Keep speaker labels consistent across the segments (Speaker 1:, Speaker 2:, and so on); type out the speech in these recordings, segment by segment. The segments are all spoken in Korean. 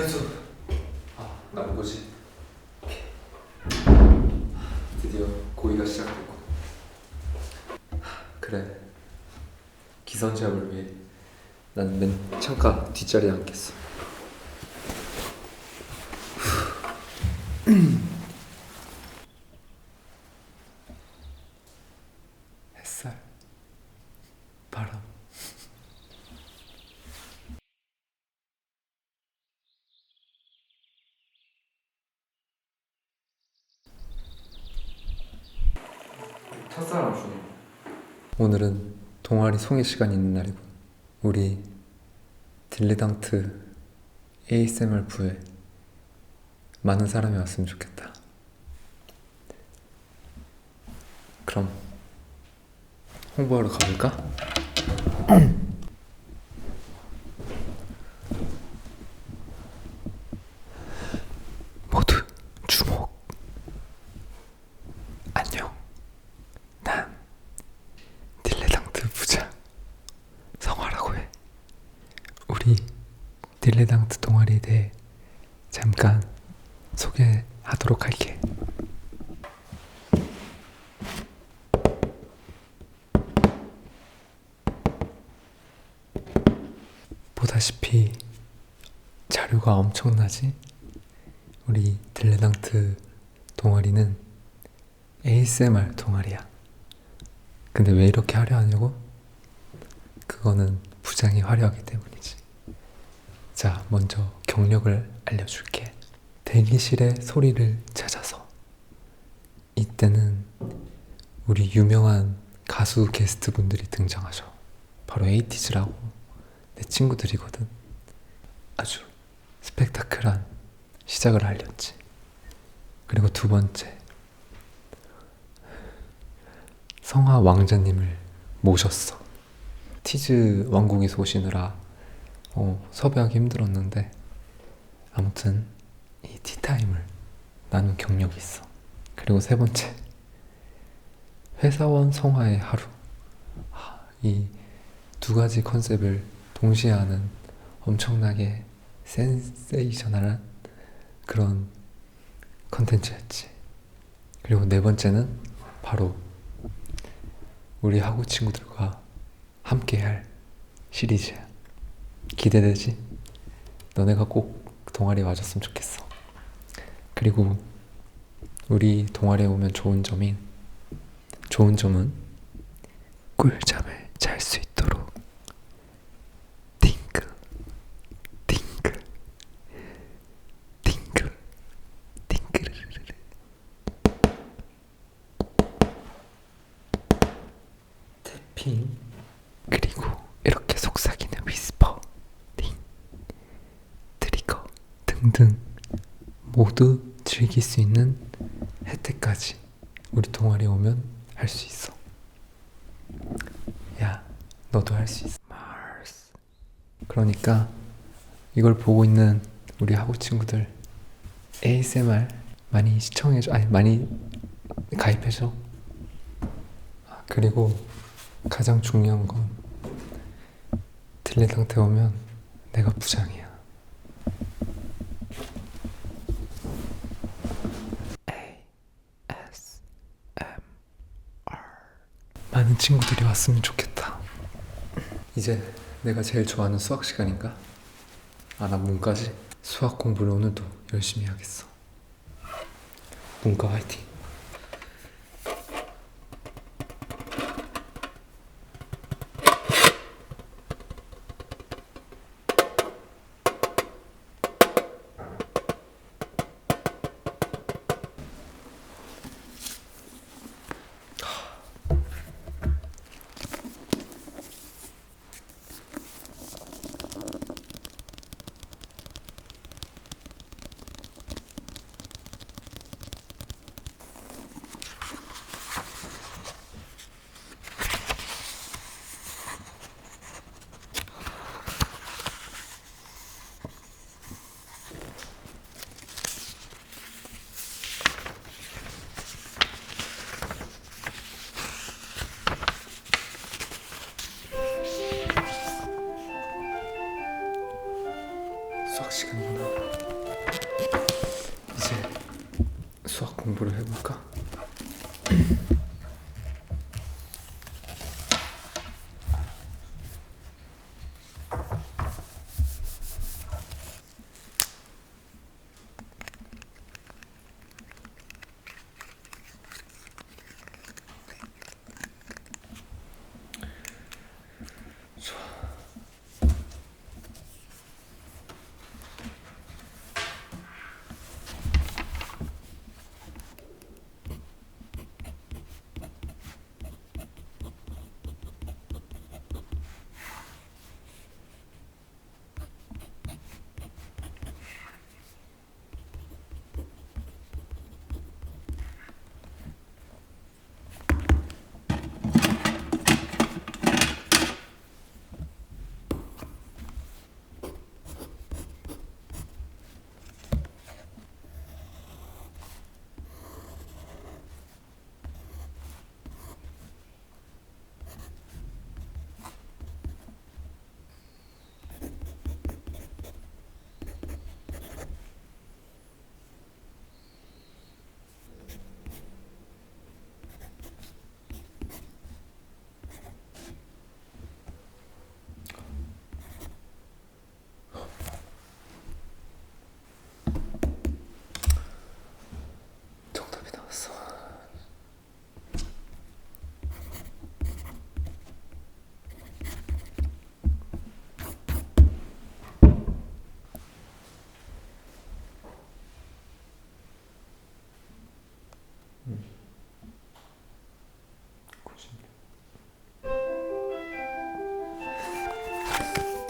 Speaker 1: 현수 아 나온 거지? 드디어 고의가 시작됐고. 그래. 기선 제압을 위해 나는 맨 창가 뒷자리에 앉겠어 햇살 바람 첫사랑 중 오늘은 동아리 송해 시간이 있는 날이고 우리 딜리당트 ASMR 부에 많은 사람이 왔으면 좋겠다 그럼 홍보하러 가볼까? 모두 주목 안녕 난 딜레당트 부장 성화라고 해. 우리 딜레당트 동아리에 대해 잠깐 소개하도록 할게. 보다시피 자료가 엄청나지? 우리 딜레당트 동아리는 ASMR 동아리야. 근데 왜 이렇게 화려하냐고? 그거는 부장이 화려하기 때문이지. 자, 먼저 경력을 알려줄게. 대기실의 소리를 찾아서. 이때는 우리 유명한 가수 게스트 분들이 등장하셔. 바로 에이티즈라고 내 친구들이거든. 아주 스펙타클한 시작을 알렸지. 그리고 두 번째. 성하 왕자님을 모셨어. 티즈 왕국에서 오시느라 어, 섭외하기 힘들었는데 아무튼 이 티타임을 나눈 경력이 있어. 그리고 세 번째 회사원 성화의 하루. 이 두 가지 컨셉을 동시에 하는 엄청나게 센세이셔널한 그런 컨텐츠였지. 그리고 네 번째는 바로 우리 학우 친구들과 함께 할 시리즈야. 기대되지? 너네가 꼭 동아리 와줬으면 좋겠어. 그리고 우리 동아리에 오면 좋은 점인 좋은 점은 꿀잠을 잘 수 있도록 팅클 팅클 팅클 팅클르르르 태핑 그리고 이렇게 속삭이는 whispering trigger 등등 모두 즐길 수 있는 혜택까지 우리 동아리 오면 할 수 있어. 야 너도 할 수 있어. 마스 그러니까 이걸 보고 있는 우리 학우 친구들 ASMR 많이 시청해줘. 아니 많이 가입해줘. 아, 그리고 가장 중요한 건 딜레당테 오면 내가 부장이야. 친구들이 왔으면 좋겠다. 이제 내가 제일 좋아하는 수학 시간인가? 아, 나 문과지? 수학 공부를 오늘도 열심히 하겠어. 문과 화이팅! 공부를 해볼까?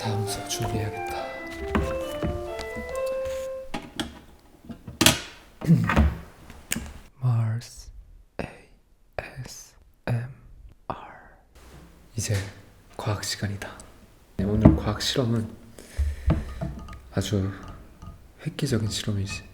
Speaker 1: 다음 수업 준비해야겠다. Mars A S M R 이제 과학 시간이다. 네, 오늘 과학 실험은 아주 획기적인 실험이지.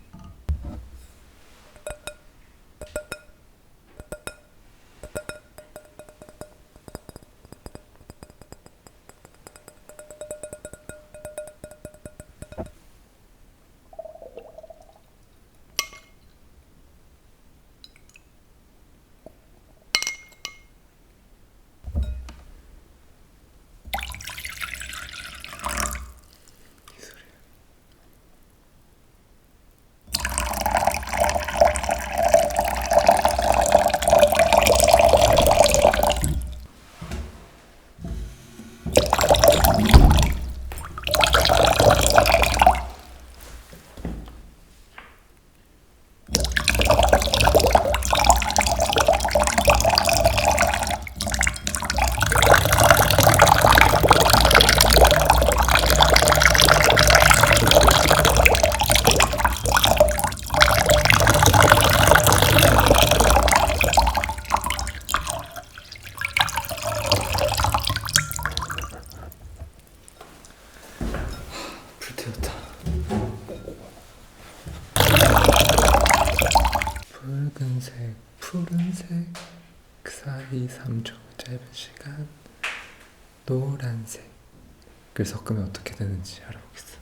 Speaker 1: 섞으면 어떻게 되는지 알아보겠어.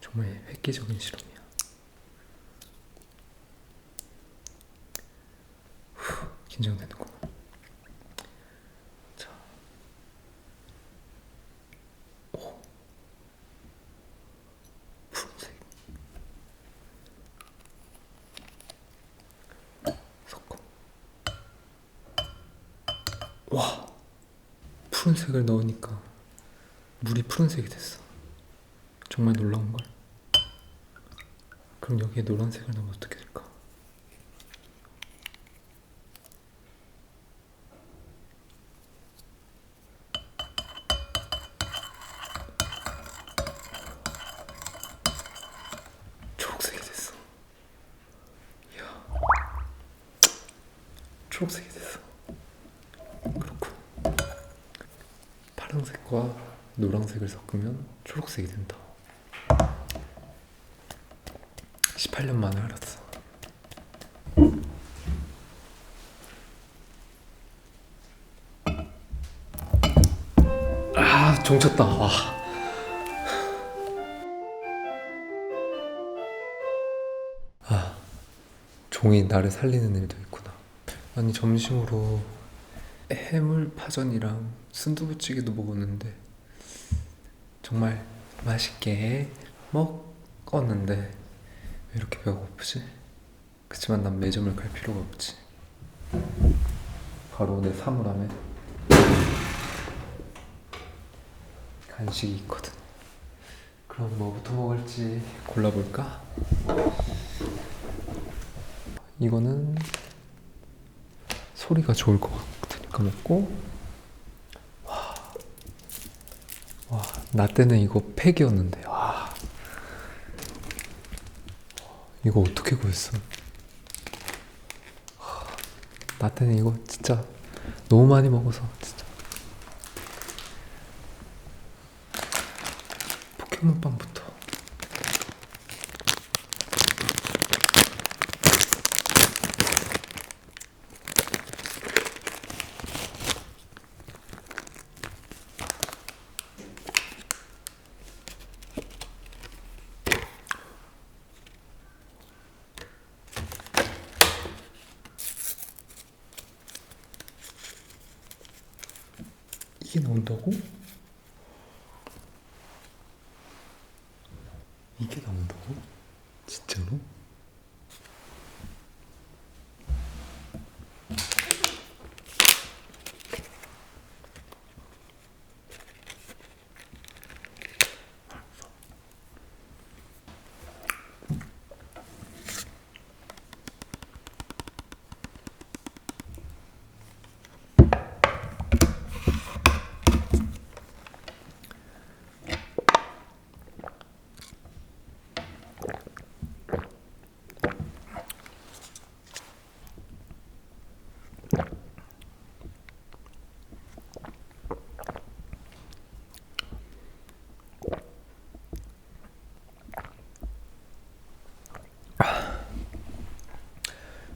Speaker 1: 정말 획기적인 실험이야. 후, 긴장되는구나. 자, 오, 푸른색. 섞어. 와, 푸른색을 넣으니까 물이 푸른색이 됐어. 정말 놀라운 걸. 그럼 여기에 노란색을 넣으면 어떻게 될까? 초록색이 됐어. 이야, 초록색이 됐어. 그렇고 파란색과 노란색을 섞으면 초록색이 된다. 18년 만에 알았어. 아, 종쳤다. 와. 종이 나를 살리는 일도 있구나. 아니 점심으로 해물 파전이랑 순두부찌개도 먹었는데 정말 맛있게 먹었는데 왜 이렇게 배가 고프지? 그치만 난 매점을 갈 필요가 없지. 바로 내 사물함에 간식이 있거든. 그럼 뭐부터 먹을지 골라볼까? 이거는 소리가 좋을 것 같으니까 먹고 와, 와, 나 때는 이거 팩이었는데 와, 이거 어떻게 구했어? 하, 나 때는 이거 진짜 너무 많이 먹어서 진짜. 포켓몬빵 이게 나온다고? 이게 나온다고? 진짜로?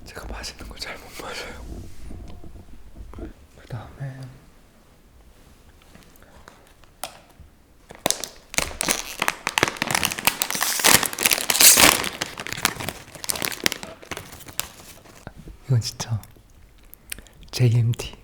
Speaker 1: 제가 맛있는 걸 잘 못 마셔요. 그 다음에 이건 진짜 JMT.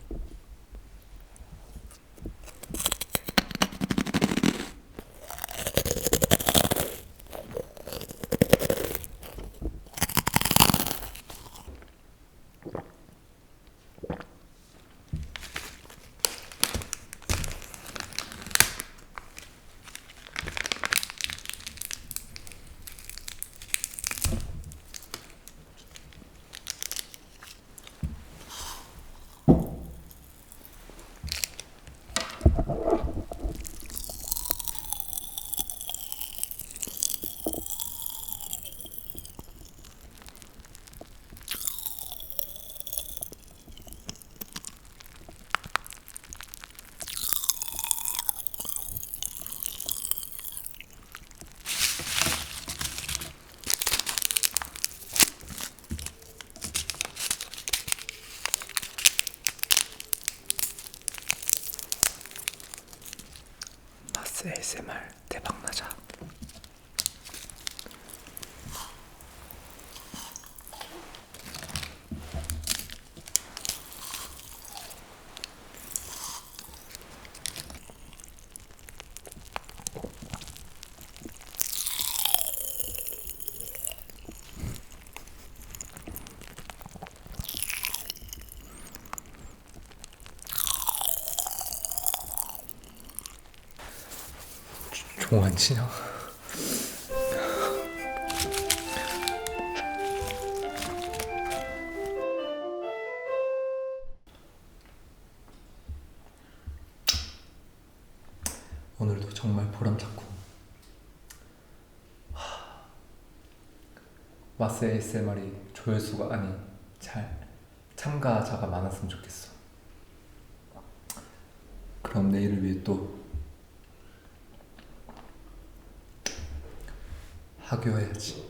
Speaker 1: ASMR 종안 치냐? 오늘도 정말 보람찼군. 하, 마스 ASMR이 조회수가 아니 잘 참가자가 많았으면 좋겠어. 그럼 내일을 위해 또 하교해야지.